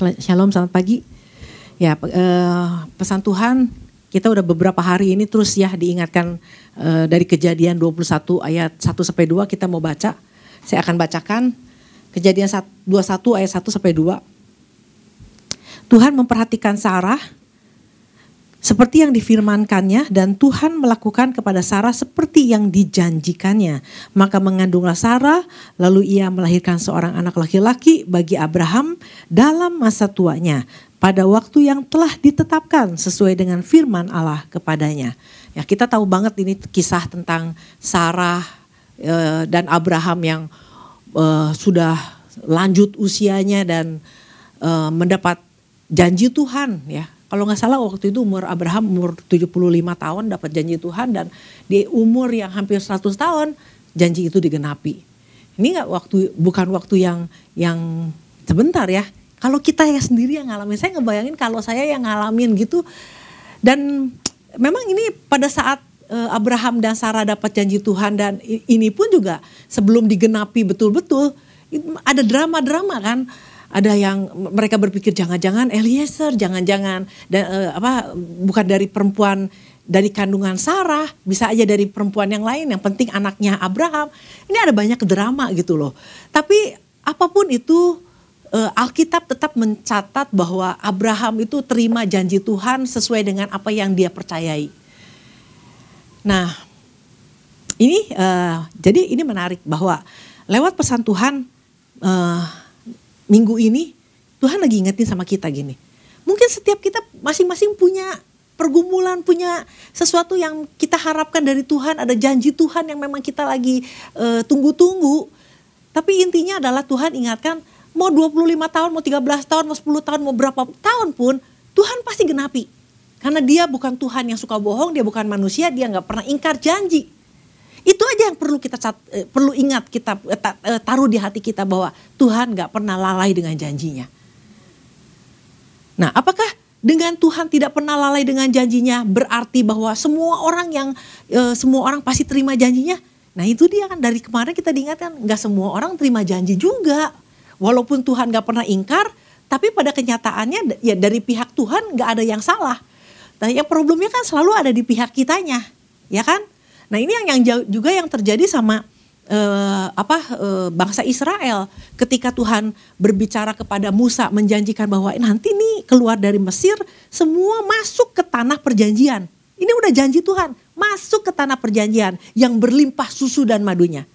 Shalom, selamat pagi. Ya, eh, pesan Tuhan kita udah beberapa hari ini terus ya diingatkan eh, dari kejadian 21 ayat 1 sampai 2 kita mau baca. Saya akan bacakan kejadian 21 ayat 1 sampai 2. Tuhan memperhatikan Sarah seperti yang difirmankannya dan Tuhan melakukan kepada Sarah seperti yang dijanjikannya. Maka mengandunglah Sarah lalu ia melahirkan seorang anak laki-laki bagi Abraham dalam masa tuanya pada waktu yang telah ditetapkan sesuai dengan firman Allah kepadanya. Ya, kita tahu banget ini kisah tentang Sarah e, dan Abraham yang e, sudah lanjut usianya dan e, mendapat janji Tuhan ya kalau nggak salah waktu itu umur Abraham umur 75 tahun dapat janji Tuhan dan di umur yang hampir 100 tahun janji itu digenapi. Ini nggak waktu bukan waktu yang yang sebentar ya. Kalau kita ya sendiri yang ngalamin, saya ngebayangin kalau saya yang ngalamin gitu dan memang ini pada saat eh, Abraham dan Sarah dapat janji Tuhan dan ini pun juga sebelum digenapi betul-betul ada drama-drama kan ada yang mereka berpikir jangan-jangan Eliezer, jangan-jangan uh, apa bukan dari perempuan dari kandungan Sarah, bisa aja dari perempuan yang lain, yang penting anaknya Abraham. Ini ada banyak drama gitu loh. Tapi apa pun itu uh, Alkitab tetap mencatat bahwa Abraham itu terima janji Tuhan sesuai dengan apa yang dia percayai. Nah, ini uh, jadi ini menarik bahwa lewat pesan Tuhan uh, minggu ini Tuhan lagi ingetin sama kita gini. Mungkin setiap kita masing-masing punya pergumulan, punya sesuatu yang kita harapkan dari Tuhan, ada janji Tuhan yang memang kita lagi uh, tunggu-tunggu. Tapi intinya adalah Tuhan ingatkan mau 25 tahun, mau 13 tahun, mau 10 tahun, mau berapa tahun pun Tuhan pasti genapi. Karena dia bukan Tuhan yang suka bohong, dia bukan manusia, dia nggak pernah ingkar janji. Itu aja yang perlu kita eh, perlu ingat kita eh, eh, taruh di hati kita bahwa Tuhan nggak pernah lalai dengan janjinya. Nah, apakah dengan Tuhan tidak pernah lalai dengan janjinya berarti bahwa semua orang yang semua orang pasti terima janjinya? Nah itu dia kan dari kemarin kita diingatkan nggak semua orang terima janji juga. Walaupun Tuhan nggak pernah ingkar, tapi pada kenyataannya ya dari pihak Tuhan nggak ada yang salah. Nah yang problemnya kan selalu ada di pihak kitanya, ya kan? Nah ini yang yang juga yang terjadi sama uh, apa uh, bangsa Israel ketika Tuhan berbicara kepada Musa menjanjikan bahwa nanti nih keluar dari Mesir semua masuk ke tanah perjanjian. Ini udah janji Tuhan masuk ke tanah perjanjian yang berlimpah susu dan madunya.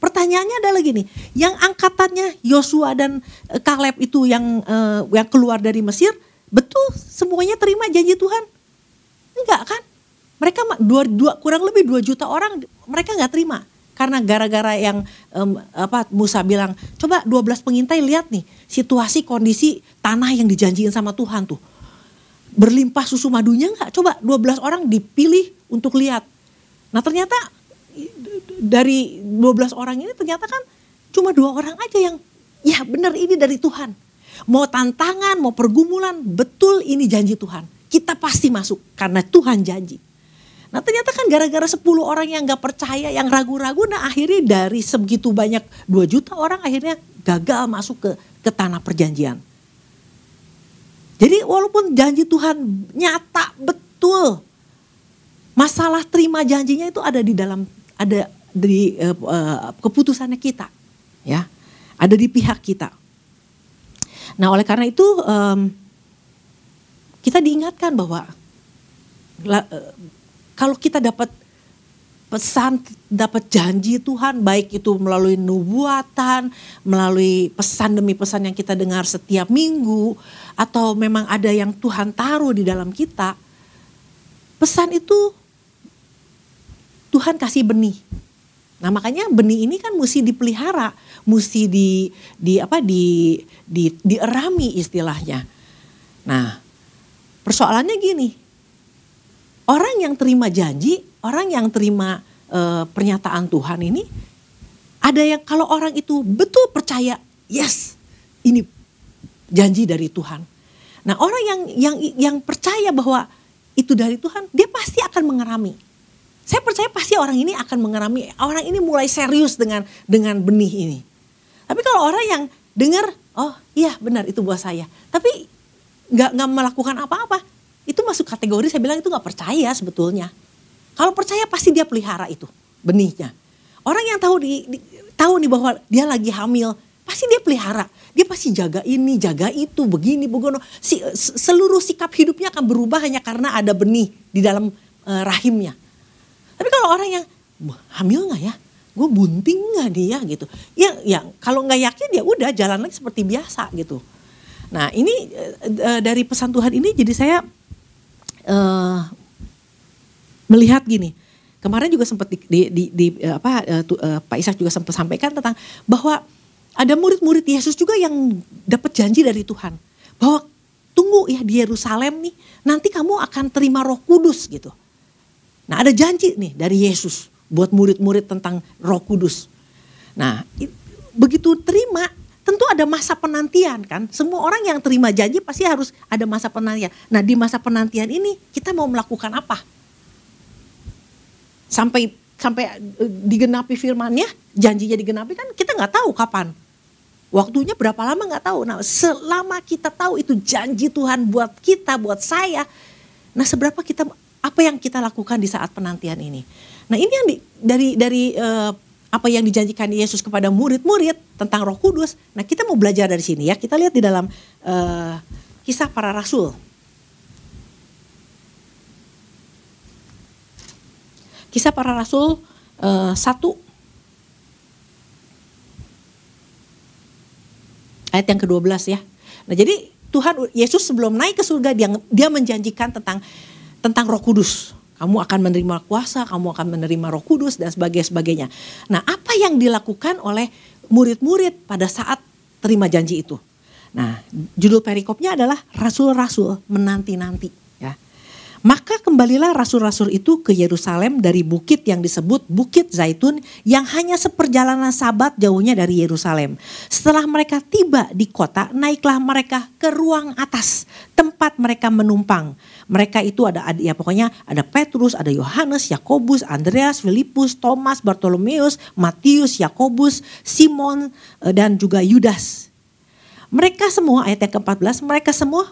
Pertanyaannya adalah gini, yang angkatannya Yosua dan eh, Kaleb itu yang uh, yang keluar dari Mesir, betul semuanya terima janji Tuhan? Enggak kan? Mereka dua, dua kurang lebih dua juta orang mereka nggak terima. Karena gara-gara yang um, apa Musa bilang coba 12 pengintai lihat nih situasi kondisi tanah yang dijanjiin sama Tuhan tuh. Berlimpah susu madunya nggak? Coba 12 orang dipilih untuk lihat. Nah ternyata dari 12 orang ini ternyata kan cuma dua orang aja yang ya benar ini dari Tuhan. Mau tantangan mau pergumulan betul ini janji Tuhan. Kita pasti masuk karena Tuhan janji Nah ternyata kan gara-gara 10 orang yang gak percaya, yang ragu-ragu, nah akhirnya dari segitu banyak 2 juta orang akhirnya gagal masuk ke, ke tanah perjanjian. Jadi walaupun janji Tuhan nyata betul, masalah terima janjinya itu ada di dalam, ada di uh, keputusannya kita. ya Ada di pihak kita. Nah oleh karena itu um, kita diingatkan bahwa kalau kita dapat pesan, dapat janji Tuhan, baik itu melalui nubuatan, melalui pesan demi pesan yang kita dengar setiap minggu, atau memang ada yang Tuhan taruh di dalam kita, pesan itu Tuhan kasih benih. Nah makanya benih ini kan mesti dipelihara, mesti di, di apa di, di dierami istilahnya. Nah persoalannya gini, orang yang terima janji, orang yang terima uh, pernyataan Tuhan ini, ada yang kalau orang itu betul percaya, yes, ini janji dari Tuhan. Nah orang yang yang yang percaya bahwa itu dari Tuhan, dia pasti akan mengerami. Saya percaya pasti orang ini akan mengerami, orang ini mulai serius dengan dengan benih ini. Tapi kalau orang yang dengar oh iya benar itu buat saya. Tapi nggak nggak melakukan apa-apa. Itu masuk kategori saya bilang itu nggak percaya sebetulnya. Kalau percaya pasti dia pelihara itu benihnya. Orang yang tahu di, di tahu nih bahwa dia lagi hamil, pasti dia pelihara. Dia pasti jaga ini, jaga itu, begini, begono. Si, seluruh sikap hidupnya akan berubah hanya karena ada benih di dalam uh, rahimnya. Tapi kalau orang yang hamil nggak ya? Gue bunting nggak dia gitu? Ya, ya kalau nggak yakin ya udah jalan lagi seperti biasa gitu. Nah ini uh, dari pesan Tuhan ini jadi saya uh, melihat gini. Kemarin juga sempat di, di, di, di apa uh, uh, Pak Ishak juga sempat sampaikan tentang bahwa ada murid-murid Yesus juga yang dapat janji dari Tuhan bahwa tunggu ya di Yerusalem nih nanti kamu akan terima Roh Kudus gitu. Nah ada janji nih dari Yesus buat murid-murid tentang Roh Kudus. Nah begitu terima tentu ada masa penantian kan. Semua orang yang terima janji pasti harus ada masa penantian. Nah di masa penantian ini kita mau melakukan apa? sampai sampai eh, digenapi firmannya, janjinya digenapi kan kita nggak tahu kapan. Waktunya berapa lama nggak tahu. Nah selama kita tahu itu janji Tuhan buat kita, buat saya. Nah seberapa kita apa yang kita lakukan di saat penantian ini. Nah ini yang di, dari dari uh, apa yang dijanjikan Yesus kepada murid-murid tentang Roh Kudus. Nah kita mau belajar dari sini ya. Kita lihat di dalam uh, kisah para rasul. Kisah para Rasul uh, satu ayat yang ke-12 ya. Nah, jadi Tuhan Yesus sebelum naik ke surga dia dia menjanjikan tentang tentang Roh Kudus. Kamu akan menerima kuasa, kamu akan menerima Roh Kudus dan sebagainya sebagainya. Nah, apa yang dilakukan oleh murid-murid pada saat terima janji itu? Nah, judul perikopnya adalah rasul-rasul menanti-nanti. Maka kembalilah rasul-rasul itu ke Yerusalem dari bukit yang disebut Bukit Zaitun yang hanya seperjalanan sabat jauhnya dari Yerusalem. Setelah mereka tiba di kota, naiklah mereka ke ruang atas tempat mereka menumpang. Mereka itu ada ya pokoknya ada Petrus, ada Yohanes, Yakobus, Andreas, Filipus, Thomas, Bartolomeus, Matius, Yakobus, Simon eh, dan juga Yudas. Mereka semua ayat yang ke-14 mereka semua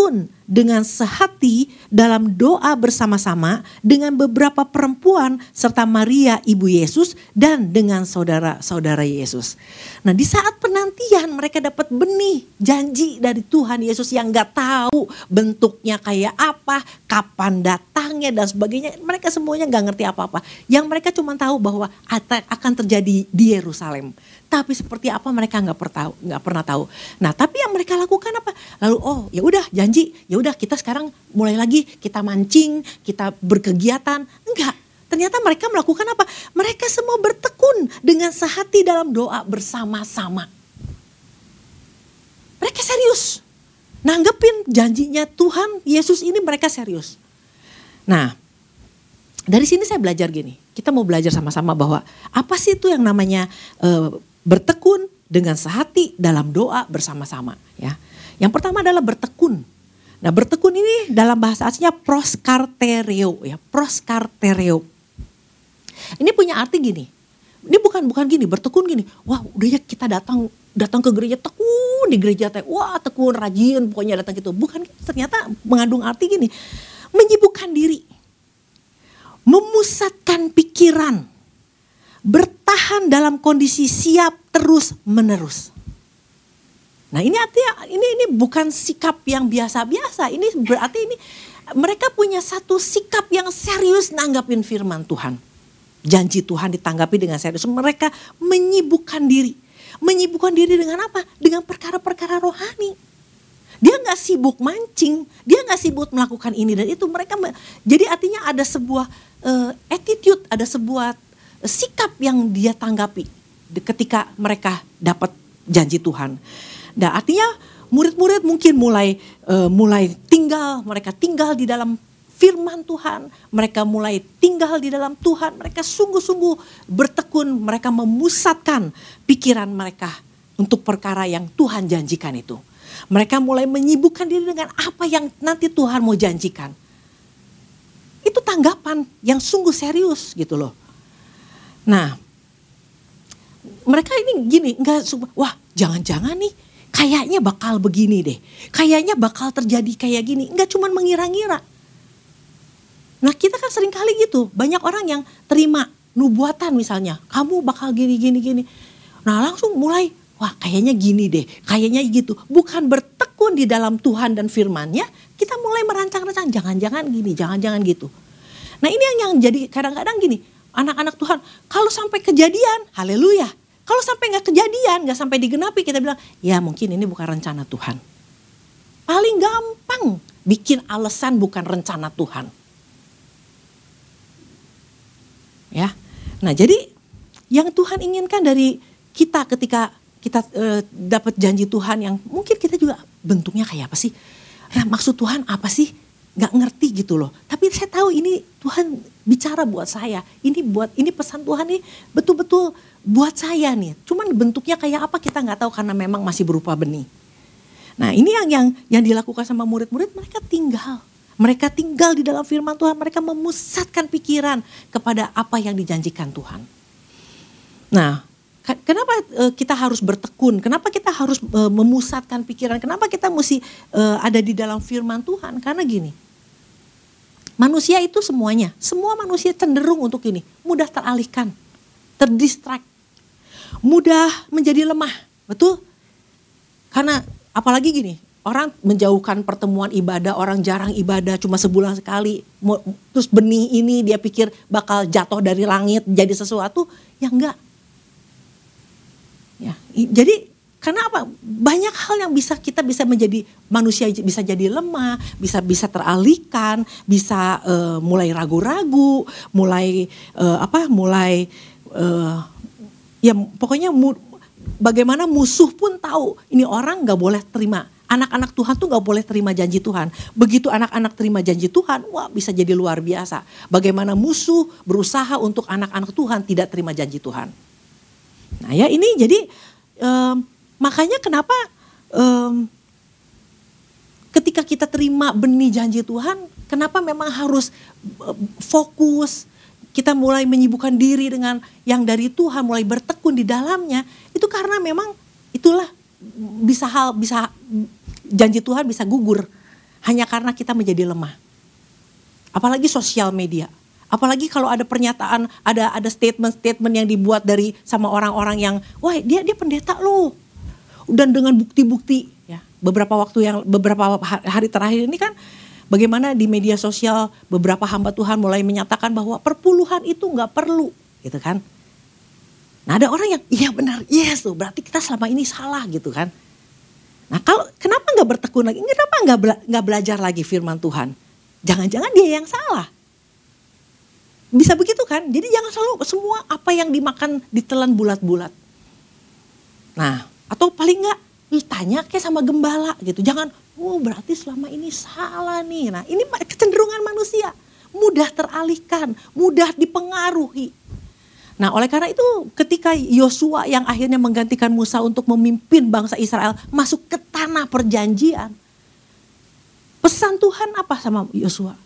bertekun dengan sehati dalam doa bersama-sama dengan beberapa perempuan serta Maria ibu Yesus dan dengan saudara-saudara Yesus. Nah di saat penantian mereka dapat benih janji dari Tuhan Yesus yang gak tahu bentuknya kayak apa, kapan datangnya dan sebagainya. Mereka semuanya gak ngerti apa-apa. Yang mereka cuma tahu bahwa akan terjadi di Yerusalem tapi seperti apa mereka nggak pernah nggak pernah tahu. Nah, tapi yang mereka lakukan apa? Lalu oh ya udah janji, ya udah kita sekarang mulai lagi kita mancing, kita berkegiatan. Enggak. Ternyata mereka melakukan apa? Mereka semua bertekun dengan sehati dalam doa bersama-sama. Mereka serius. Nanggepin janjinya Tuhan Yesus ini mereka serius. Nah, dari sini saya belajar gini. Kita mau belajar sama-sama bahwa apa sih itu yang namanya uh, bertekun dengan sehati dalam doa bersama-sama ya. Yang pertama adalah bertekun. Nah, bertekun ini dalam bahasa aslinya proskartereo ya, proskartereo. Ini punya arti gini. Ini bukan bukan gini, bertekun gini. Wah, udah ya kita datang datang ke gereja tekun di gereja teh. Wah, tekun rajin pokoknya datang gitu. Bukan ternyata mengandung arti gini. Menyibukkan diri. Memusatkan pikiran bertahan dalam kondisi siap terus menerus. Nah ini artinya ini ini bukan sikap yang biasa-biasa. Ini berarti ini mereka punya satu sikap yang serius nanggapin firman Tuhan. Janji Tuhan ditanggapi dengan serius. Mereka menyibukkan diri. Menyibukkan diri dengan apa? Dengan perkara-perkara rohani. Dia nggak sibuk mancing, dia nggak sibuk melakukan ini dan itu. Mereka jadi artinya ada sebuah uh, attitude, ada sebuah sikap yang dia tanggapi ketika mereka dapat janji Tuhan. Nah, artinya murid-murid mungkin mulai uh, mulai tinggal, mereka tinggal di dalam firman Tuhan, mereka mulai tinggal di dalam Tuhan, mereka sungguh-sungguh bertekun, mereka memusatkan pikiran mereka untuk perkara yang Tuhan janjikan itu. Mereka mulai menyibukkan diri dengan apa yang nanti Tuhan mau janjikan. Itu tanggapan yang sungguh serius gitu loh. Nah, mereka ini gini, enggak wah jangan-jangan nih kayaknya bakal begini deh. Kayaknya bakal terjadi kayak gini. Enggak cuma mengira-ngira. Nah kita kan sering kali gitu. Banyak orang yang terima nubuatan misalnya. Kamu bakal gini, gini, gini. Nah langsung mulai, wah kayaknya gini deh. Kayaknya gitu. Bukan bertekun di dalam Tuhan dan firmannya. Kita mulai merancang-rancang. Jangan-jangan gini, jangan-jangan gitu. Nah ini yang, yang jadi kadang-kadang gini. Anak-anak Tuhan. Kalau sampai kejadian, haleluya. Kalau sampai nggak kejadian, nggak sampai digenapi, kita bilang, ya mungkin ini bukan rencana Tuhan. Paling gampang bikin alasan bukan rencana Tuhan. Ya, nah jadi yang Tuhan inginkan dari kita ketika kita e, dapat janji Tuhan yang mungkin kita juga bentuknya kayak apa sih? Nah, maksud Tuhan apa sih? Gak ngerti gitu loh. Tapi saya tahu ini Tuhan bicara buat saya. Ini buat ini pesan Tuhan nih betul-betul buat saya nih. Cuman bentuknya kayak apa kita nggak tahu karena memang masih berupa benih. Nah ini yang yang yang dilakukan sama murid-murid mereka tinggal. Mereka tinggal di dalam firman Tuhan. Mereka memusatkan pikiran kepada apa yang dijanjikan Tuhan. Nah kenapa uh, kita harus bertekun? Kenapa kita harus uh, memusatkan pikiran? Kenapa kita mesti uh, ada di dalam firman Tuhan? Karena gini, manusia itu semuanya, semua manusia cenderung untuk ini, mudah teralihkan, terdistract mudah menjadi lemah, betul? Karena apalagi gini, orang menjauhkan pertemuan ibadah, orang jarang ibadah cuma sebulan sekali, terus benih ini dia pikir bakal jatuh dari langit jadi sesuatu, ya enggak. Ya, jadi karena apa? Banyak hal yang bisa kita bisa menjadi manusia bisa jadi lemah, bisa bisa teralihkan, bisa uh, mulai ragu-ragu, mulai uh, apa? Mulai uh, ya pokoknya mu, bagaimana musuh pun tahu ini orang nggak boleh terima anak-anak Tuhan tuh nggak boleh terima janji Tuhan. Begitu anak-anak terima janji Tuhan, wah bisa jadi luar biasa. Bagaimana musuh berusaha untuk anak-anak Tuhan tidak terima janji Tuhan. Nah ya ini jadi um, makanya kenapa um, ketika kita terima benih janji Tuhan, kenapa memang harus fokus, kita mulai menyibukkan diri dengan yang dari Tuhan, mulai bertekun di dalamnya, itu karena memang itulah bisa hal bisa janji Tuhan bisa gugur hanya karena kita menjadi lemah. Apalagi sosial media. Apalagi kalau ada pernyataan, ada ada statement-statement yang dibuat dari sama orang-orang yang, wah dia dia pendeta loh. Dan dengan bukti-bukti ya. Beberapa waktu yang beberapa hari terakhir ini kan Bagaimana di media sosial beberapa hamba Tuhan mulai menyatakan bahwa perpuluhan itu nggak perlu, gitu kan? Nah ada orang yang iya benar, yes tuh berarti kita selama ini salah gitu kan? Nah kalau kenapa nggak bertekun lagi? Kenapa nggak bela, nggak belajar lagi firman Tuhan? Jangan-jangan dia yang salah. Bisa begitu kan? Jadi jangan selalu semua apa yang dimakan ditelan bulat-bulat. Nah atau paling nggak tanya kayak sama gembala gitu. Jangan oh berarti selama ini salah nih. Nah ini kecenderungan manusia. Mudah teralihkan, mudah dipengaruhi. Nah oleh karena itu ketika Yosua yang akhirnya menggantikan Musa untuk memimpin bangsa Israel masuk ke tanah perjanjian. Pesan Tuhan apa sama Yosua?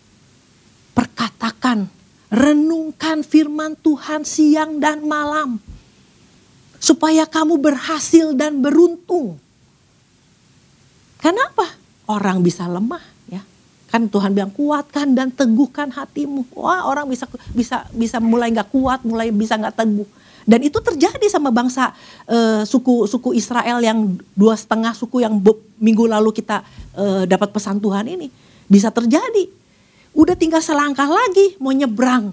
Perkatakan, renungkan firman Tuhan siang dan malam. Supaya kamu berhasil dan beruntung. Kenapa? orang bisa lemah ya. Kan Tuhan bilang kuatkan dan teguhkan hatimu. Wah orang bisa bisa bisa mulai nggak kuat, mulai bisa nggak teguh. Dan itu terjadi sama bangsa uh, suku suku Israel yang dua setengah suku yang minggu lalu kita uh, dapat pesan Tuhan ini bisa terjadi. Udah tinggal selangkah lagi mau nyebrang,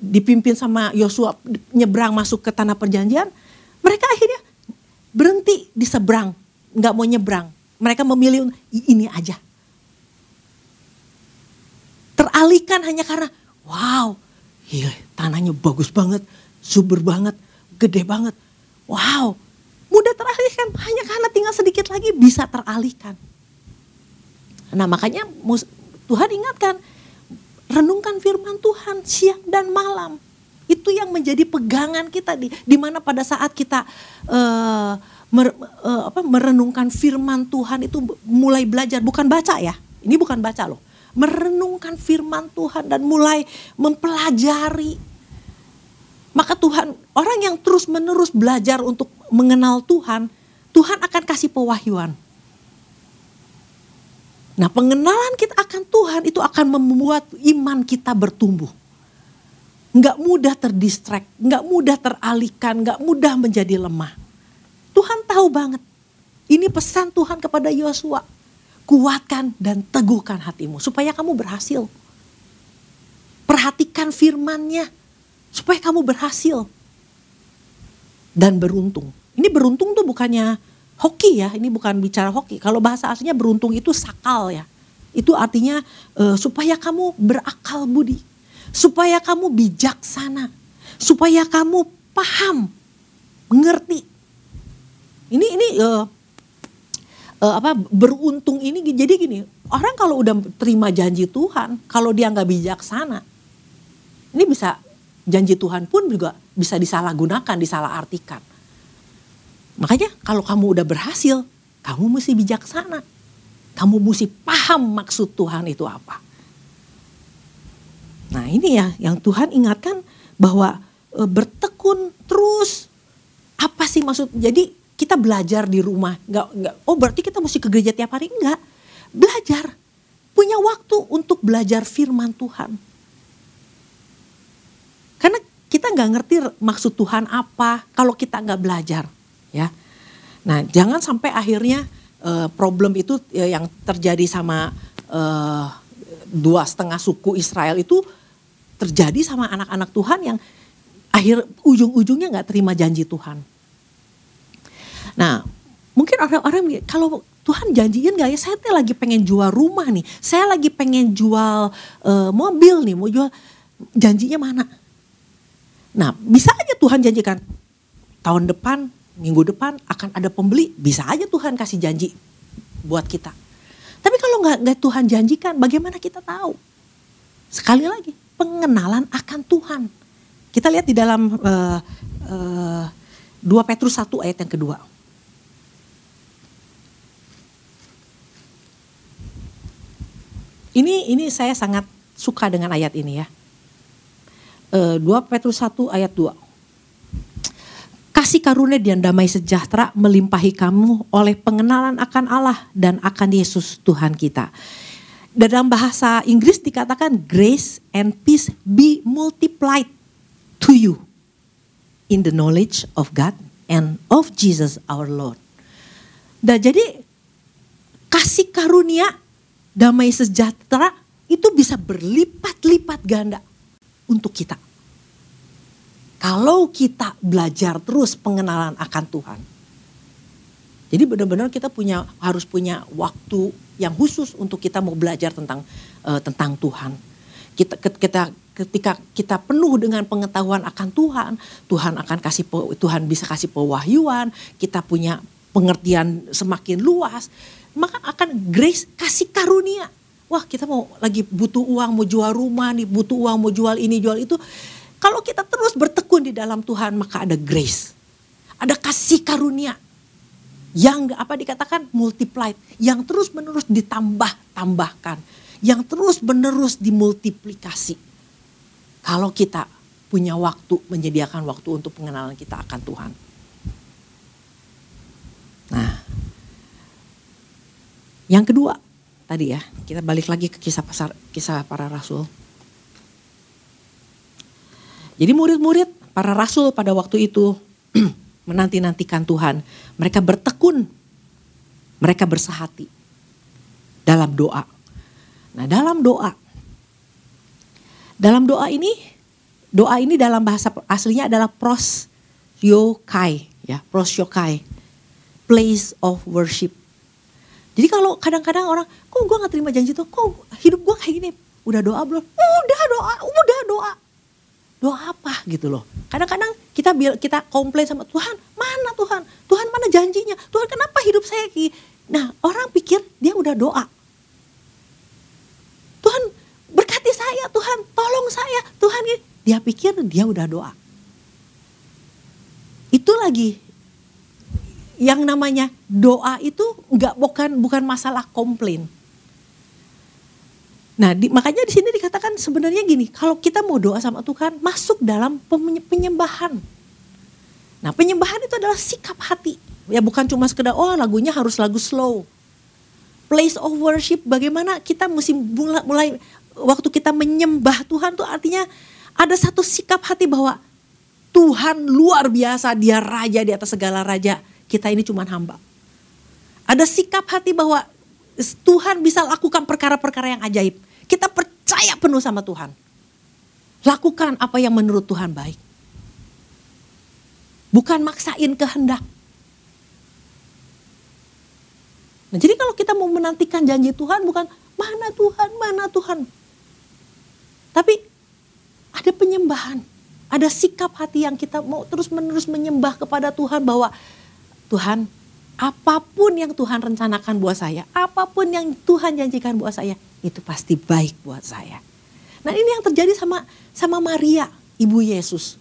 dipimpin sama Yosua nyebrang masuk ke tanah perjanjian. Mereka akhirnya berhenti di seberang, nggak mau nyebrang mereka memilih ini aja. Teralihkan hanya karena wow, iya tanahnya bagus banget, subur banget, gede banget. Wow, mudah teralihkan hanya karena tinggal sedikit lagi bisa teralihkan. Nah makanya Tuhan ingatkan, renungkan firman Tuhan siang dan malam. Itu yang menjadi pegangan kita di, di mana pada saat kita uh, mer, uh, apa, merenungkan firman Tuhan itu mulai belajar, bukan baca ya. Ini bukan baca loh. Merenungkan firman Tuhan dan mulai mempelajari. Maka Tuhan, orang yang terus-menerus belajar untuk mengenal Tuhan, Tuhan akan kasih pewahyuan. Nah pengenalan kita akan Tuhan itu akan membuat iman kita bertumbuh. Nggak mudah terdistract, nggak mudah teralihkan, nggak mudah menjadi lemah. Tuhan tahu banget. Ini pesan Tuhan kepada Yosua. Kuatkan dan teguhkan hatimu supaya kamu berhasil. Perhatikan firmannya supaya kamu berhasil. Dan beruntung. Ini beruntung tuh bukannya hoki ya, ini bukan bicara hoki. Kalau bahasa aslinya beruntung itu sakal ya. Itu artinya uh, supaya kamu berakal budi. Supaya kamu bijaksana. Supaya kamu paham, mengerti. Ini ini uh, uh, apa beruntung ini jadi gini orang kalau udah terima janji Tuhan kalau dia nggak bijaksana ini bisa janji Tuhan pun juga bisa disalahgunakan disalahartikan makanya kalau kamu udah berhasil kamu mesti bijaksana kamu mesti paham maksud Tuhan itu apa nah ini ya yang Tuhan ingatkan bahwa e, bertekun terus apa sih maksud jadi kita belajar di rumah. Nggak, nggak, oh berarti kita mesti ke gereja tiap hari? Enggak. Belajar. Punya waktu untuk belajar firman Tuhan. Karena kita nggak ngerti maksud Tuhan apa kalau kita nggak belajar. Ya. Nah jangan sampai akhirnya uh, problem itu uh, yang terjadi sama uh, dua setengah suku Israel itu terjadi sama anak-anak Tuhan yang akhir ujung-ujungnya nggak terima janji Tuhan. Nah, mungkin orang-orang kalau Tuhan janjiin gak ya saya tuh lagi pengen jual rumah nih, saya lagi pengen jual uh, mobil nih, mau jual janjinya mana? Nah bisa aja Tuhan janjikan tahun depan, minggu depan akan ada pembeli, bisa aja Tuhan kasih janji buat kita. Tapi kalau nggak nggak Tuhan janjikan, bagaimana kita tahu? Sekali lagi pengenalan akan Tuhan. Kita lihat di dalam uh, uh, 2 Petrus 1 ayat yang kedua. Ini ini saya sangat suka dengan ayat ini ya. E, 2 Petrus 1 ayat 2. Kasih karunia dan damai sejahtera melimpahi kamu oleh pengenalan akan Allah dan akan Yesus Tuhan kita. Dalam bahasa Inggris dikatakan grace and peace be multiplied to you in the knowledge of God and of Jesus our Lord. Dan jadi kasih karunia damai sejahtera itu bisa berlipat-lipat ganda untuk kita. Kalau kita belajar terus pengenalan akan Tuhan. Jadi benar-benar kita punya harus punya waktu yang khusus untuk kita mau belajar tentang uh, tentang Tuhan. Kita kita ketika kita penuh dengan pengetahuan akan Tuhan, Tuhan akan kasih Tuhan bisa kasih pewahyuan, kita punya pengertian semakin luas maka akan grace kasih karunia. Wah kita mau lagi butuh uang, mau jual rumah nih, butuh uang, mau jual ini, jual itu. Kalau kita terus bertekun di dalam Tuhan maka ada grace. Ada kasih karunia. Yang apa dikatakan multiplied. Yang terus menerus ditambah-tambahkan. Yang terus menerus dimultiplikasi. Kalau kita punya waktu, menyediakan waktu untuk pengenalan kita akan Tuhan. Nah yang kedua, tadi ya, kita balik lagi ke kisah pasar, kisah para rasul. Jadi murid-murid para rasul pada waktu itu menanti-nantikan Tuhan. Mereka bertekun, mereka bersehati dalam doa. Nah dalam doa, dalam doa ini, doa ini dalam bahasa aslinya adalah pros yokai, ya pros yokai, place of worship. Jadi kalau kadang-kadang orang, kok gue gak terima janji tuh, kok hidup gue kayak gini, udah doa belum? Udah doa, udah doa. Doa apa gitu loh. Kadang-kadang kita kita komplain sama Tuhan, mana Tuhan? Tuhan mana janjinya? Tuhan kenapa hidup saya kayak Nah orang pikir dia udah doa. Tuhan berkati saya, Tuhan tolong saya, Tuhan dia pikir dia udah doa. Itu lagi yang namanya doa itu nggak bukan bukan masalah komplain. Nah, di, makanya di sini dikatakan sebenarnya gini, kalau kita mau doa sama Tuhan, masuk dalam penyembahan. Nah, penyembahan itu adalah sikap hati. Ya bukan cuma sekedar oh lagunya harus lagu slow. Place of worship bagaimana kita mesti mulai, mulai waktu kita menyembah Tuhan tuh artinya ada satu sikap hati bahwa Tuhan luar biasa, dia raja di atas segala raja. Kita ini cuma hamba. Ada sikap hati bahwa Tuhan bisa lakukan perkara-perkara yang ajaib. Kita percaya penuh sama Tuhan. Lakukan apa yang menurut Tuhan baik. Bukan maksain kehendak. Nah, jadi kalau kita mau menantikan janji Tuhan bukan mana Tuhan, mana Tuhan. Tapi ada penyembahan, ada sikap hati yang kita mau terus-menerus menyembah kepada Tuhan bahwa Tuhan apa pun yang Tuhan rencanakan buat saya, apa pun yang Tuhan janjikan buat saya, itu pasti baik buat saya. Nah ini yang terjadi sama sama Maria, ibu Yesus.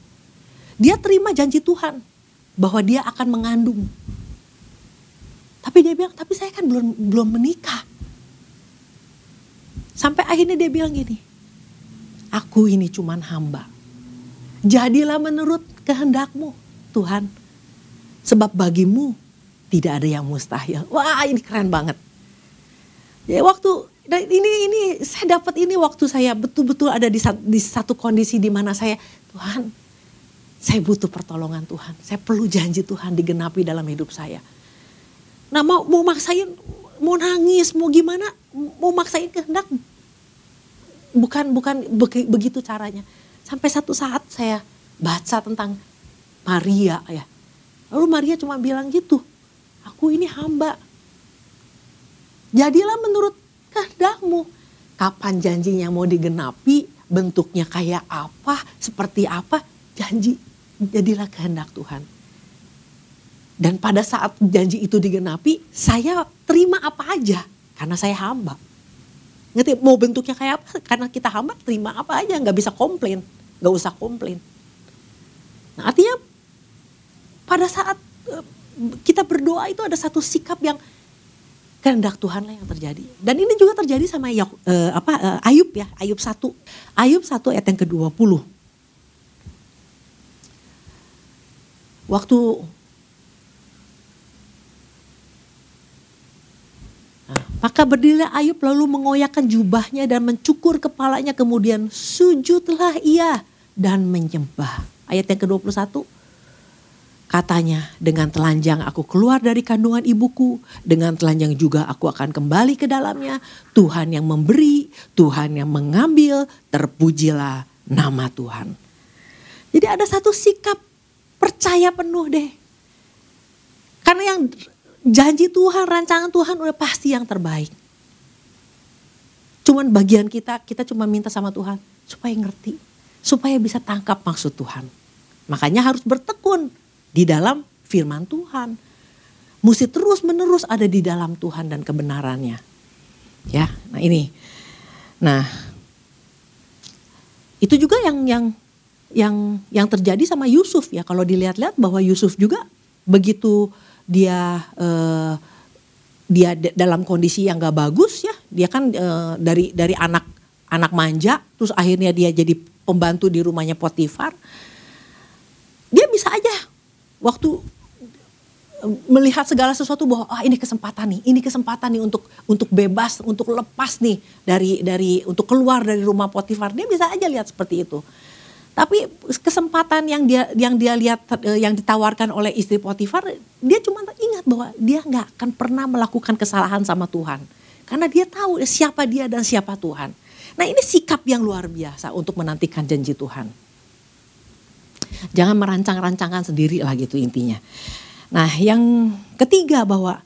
Dia terima janji Tuhan bahwa dia akan mengandung. Tapi dia bilang, tapi saya kan belum belum menikah. Sampai akhirnya dia bilang gini, aku ini cuman hamba. Jadilah menurut kehendakmu Tuhan. Sebab bagimu tidak ada yang mustahil. Wah ini keren banget. Ya waktu ini ini saya dapat ini waktu saya betul-betul ada di, di satu kondisi di mana saya Tuhan saya butuh pertolongan Tuhan. Saya perlu janji Tuhan digenapi dalam hidup saya. Nah mau mau maksain mau nangis mau gimana mau maksain kehendak bukan bukan begitu caranya. Sampai satu saat saya baca tentang Maria ya. Lalu Maria cuma bilang gitu aku ini hamba. Jadilah menurut kehendakmu. Kapan janjinya mau digenapi, bentuknya kayak apa, seperti apa, janji jadilah kehendak Tuhan. Dan pada saat janji itu digenapi, saya terima apa aja karena saya hamba. Ngerti mau bentuknya kayak apa? Karena kita hamba terima apa aja, nggak bisa komplain, nggak usah komplain. Nah, artinya pada saat eh, kita berdoa itu ada satu sikap yang kehendak Tuhan lah yang terjadi. Dan ini juga terjadi sama uh, apa uh, Ayub ya, Ayub 1. Ayub 1 ayat yang ke-20. Waktu Nah, maka berdirilah Ayub lalu mengoyakkan jubahnya dan mencukur kepalanya kemudian sujudlah ia dan menyembah. Ayat yang ke-21 Katanya, dengan telanjang aku keluar dari kandungan ibuku, dengan telanjang juga aku akan kembali ke dalamnya. Tuhan yang memberi, Tuhan yang mengambil, terpujilah nama Tuhan. Jadi ada satu sikap percaya penuh deh. Karena yang janji Tuhan, rancangan Tuhan udah pasti yang terbaik. Cuman bagian kita, kita cuma minta sama Tuhan supaya ngerti, supaya bisa tangkap maksud Tuhan. Makanya harus bertekun, di dalam firman Tuhan. Mesti terus menerus ada di dalam Tuhan dan kebenarannya. Ya, nah ini. Nah, itu juga yang yang yang yang terjadi sama Yusuf ya. Kalau dilihat-lihat bahwa Yusuf juga begitu dia eh, dia dalam kondisi yang gak bagus ya. Dia kan eh, dari dari anak anak manja, terus akhirnya dia jadi pembantu di rumahnya Potifar. Dia bisa aja waktu melihat segala sesuatu bahwa ah ini kesempatan nih, ini kesempatan nih untuk untuk bebas, untuk lepas nih dari dari untuk keluar dari rumah Potifar. Dia bisa aja lihat seperti itu. Tapi kesempatan yang dia yang dia lihat eh, yang ditawarkan oleh istri Potifar, dia cuma ingat bahwa dia nggak akan pernah melakukan kesalahan sama Tuhan. Karena dia tahu siapa dia dan siapa Tuhan. Nah ini sikap yang luar biasa untuk menantikan janji Tuhan. Jangan merancang rancangan sendiri lah gitu intinya. Nah yang ketiga bahwa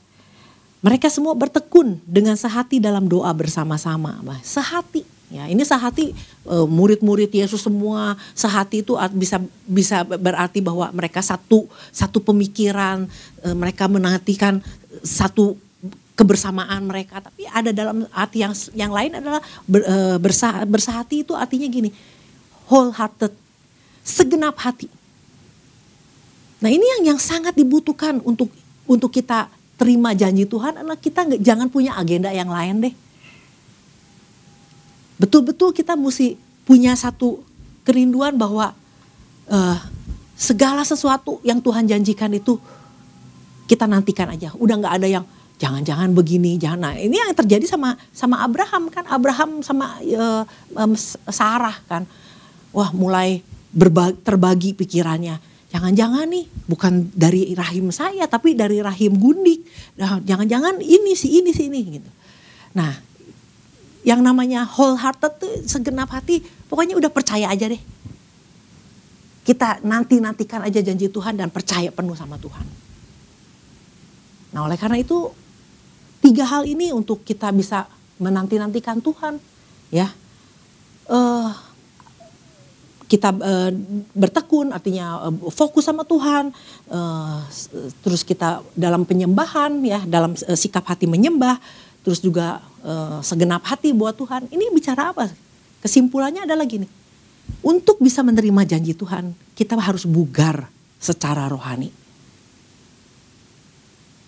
mereka semua bertekun dengan sehati dalam doa bersama-sama. Sehati Ya, ini sehati eh, murid-murid Yesus semua sehati itu bisa bisa berarti bahwa mereka satu satu pemikiran, eh, mereka menantikan satu kebersamaan mereka. Tapi ada dalam arti yang yang lain adalah ber, eh, bersah, bersahati itu artinya gini, wholehearted segenap hati. Nah ini yang yang sangat dibutuhkan untuk untuk kita terima janji Tuhan adalah kita nggak jangan punya agenda yang lain deh. Betul-betul kita mesti punya satu kerinduan bahwa uh, segala sesuatu yang Tuhan janjikan itu kita nantikan aja. Udah nggak ada yang jangan-jangan begini, jangan. Nah, ini yang terjadi sama sama Abraham kan, Abraham sama uh, um, Sarah kan. Wah, mulai terbagi pikirannya. Jangan-jangan nih bukan dari rahim saya tapi dari rahim gundik. Nah, jangan-jangan ini sih ini sih ini gitu. Nah, yang namanya wholehearted tuh segenap hati, pokoknya udah percaya aja deh. Kita nanti-nantikan aja janji Tuhan dan percaya penuh sama Tuhan. Nah oleh karena itu tiga hal ini untuk kita bisa menanti-nantikan Tuhan. Ya, uh, kita uh, bertekun artinya uh, fokus sama Tuhan uh, terus kita dalam penyembahan ya dalam uh, sikap hati menyembah terus juga uh, segenap hati buat Tuhan. Ini bicara apa? Kesimpulannya adalah gini untuk bisa menerima janji Tuhan kita harus bugar secara rohani.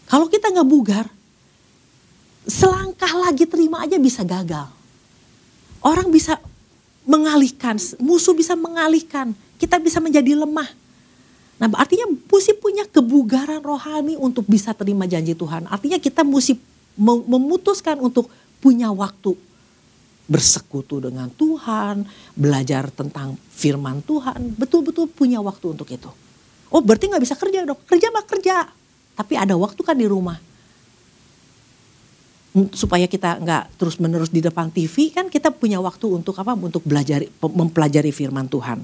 Kalau kita nggak bugar selangkah lagi terima aja bisa gagal. Orang bisa mengalihkan, musuh bisa mengalihkan, kita bisa menjadi lemah. Nah artinya mesti punya kebugaran rohani untuk bisa terima janji Tuhan. Artinya kita mesti memutuskan untuk punya waktu bersekutu dengan Tuhan, belajar tentang firman Tuhan, betul-betul punya waktu untuk itu. Oh berarti nggak bisa kerja dong, kerja mah kerja, tapi ada waktu kan di rumah supaya kita nggak terus menerus di depan TV kan kita punya waktu untuk apa untuk belajar mempelajari firman Tuhan.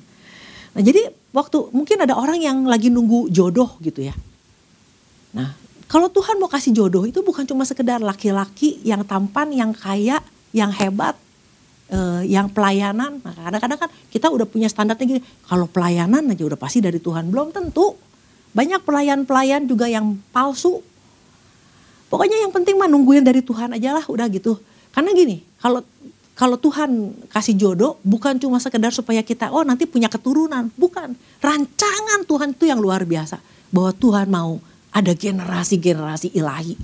Nah jadi waktu mungkin ada orang yang lagi nunggu jodoh gitu ya. Nah kalau Tuhan mau kasih jodoh itu bukan cuma sekedar laki-laki yang tampan, yang kaya, yang hebat, eh, yang pelayanan. Nah kadang-kadang kan kita udah punya standarnya gini. Kalau pelayanan aja udah pasti dari Tuhan belum tentu. Banyak pelayan-pelayan juga yang palsu Pokoknya yang penting mah nungguin dari Tuhan aja lah udah gitu. Karena gini, kalau kalau Tuhan kasih jodoh bukan cuma sekedar supaya kita oh nanti punya keturunan, bukan. Rancangan Tuhan itu yang luar biasa. Bahwa Tuhan mau ada generasi-generasi ilahi.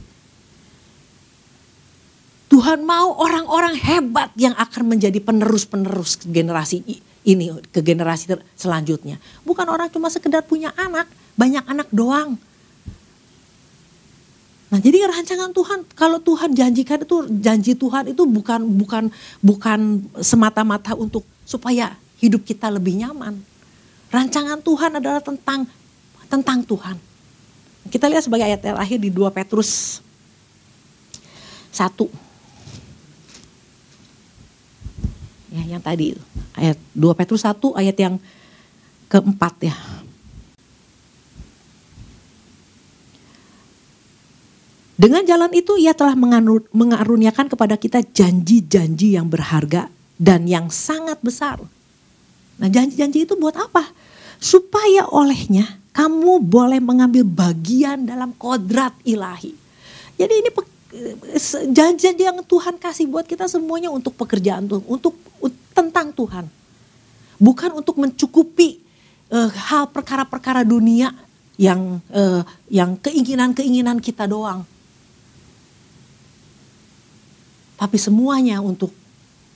Tuhan mau orang-orang hebat yang akan menjadi penerus-penerus generasi ini ke generasi selanjutnya. Bukan orang cuma sekedar punya anak, banyak anak doang. Nah, jadi rancangan Tuhan kalau Tuhan janjikan itu janji Tuhan itu bukan bukan bukan semata-mata untuk supaya hidup kita lebih nyaman. Rancangan Tuhan adalah tentang tentang Tuhan. Kita lihat sebagai ayat terakhir di 2 Petrus 1. Ya, yang tadi ayat 2 Petrus 1 ayat yang keempat ya. Dengan jalan itu ia telah mengaruniakan kepada kita janji-janji yang berharga dan yang sangat besar. Nah janji-janji itu buat apa? Supaya olehnya kamu boleh mengambil bagian dalam kodrat ilahi. Jadi ini janji-janji yang Tuhan kasih buat kita semuanya untuk pekerjaan Tuhan, untuk tentang Tuhan. Bukan untuk mencukupi uh, hal perkara-perkara dunia yang uh, yang keinginan-keinginan kita doang tapi semuanya untuk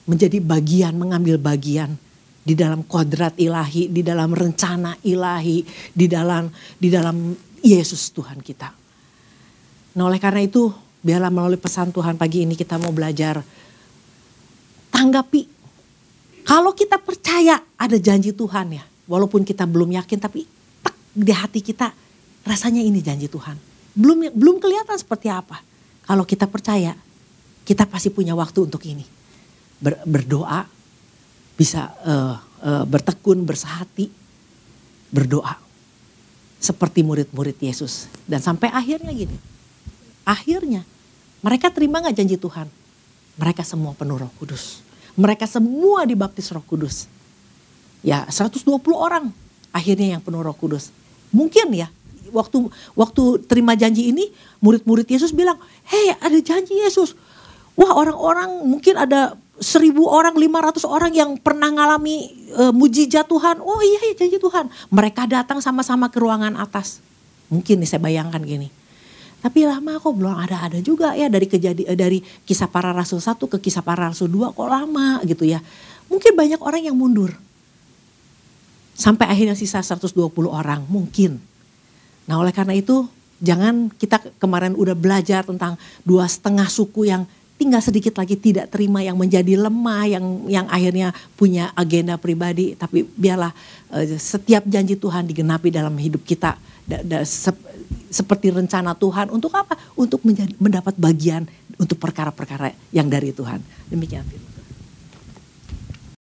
menjadi bagian, mengambil bagian di dalam kodrat ilahi, di dalam rencana ilahi, di dalam di dalam Yesus Tuhan kita. Nah oleh karena itu biarlah melalui pesan Tuhan pagi ini kita mau belajar tanggapi. Kalau kita percaya ada janji Tuhan ya, walaupun kita belum yakin tapi tak di hati kita rasanya ini janji Tuhan. Belum belum kelihatan seperti apa. Kalau kita percaya kita pasti punya waktu untuk ini. Ber, berdoa, bisa uh, uh, bertekun, bersehati, berdoa. Seperti murid-murid Yesus. Dan sampai akhirnya gini. Akhirnya mereka terima gak janji Tuhan? Mereka semua penuh roh kudus. Mereka semua dibaptis roh kudus. Ya 120 orang akhirnya yang penuh roh kudus. Mungkin ya waktu waktu terima janji ini murid-murid Yesus bilang, hei ada janji Yesus Wah orang-orang mungkin ada seribu orang, lima ratus orang yang pernah ngalami e, mujizat Tuhan. Oh iya, iya janji Tuhan. Mereka datang sama-sama ke ruangan atas. Mungkin nih saya bayangkan gini. Tapi lama kok belum ada-ada juga ya dari kejadian eh, dari kisah para rasul satu ke kisah para rasul dua kok lama gitu ya. Mungkin banyak orang yang mundur. Sampai akhirnya sisa 120 orang mungkin. Nah oleh karena itu Jangan kita kemarin udah belajar tentang dua setengah suku yang tinggal sedikit lagi tidak terima yang menjadi lemah yang yang akhirnya punya agenda pribadi. Tapi biarlah uh, setiap janji Tuhan digenapi dalam hidup kita. Da, da, sep, seperti rencana Tuhan untuk apa? Untuk menjadi, mendapat bagian untuk perkara-perkara yang dari Tuhan. Demikian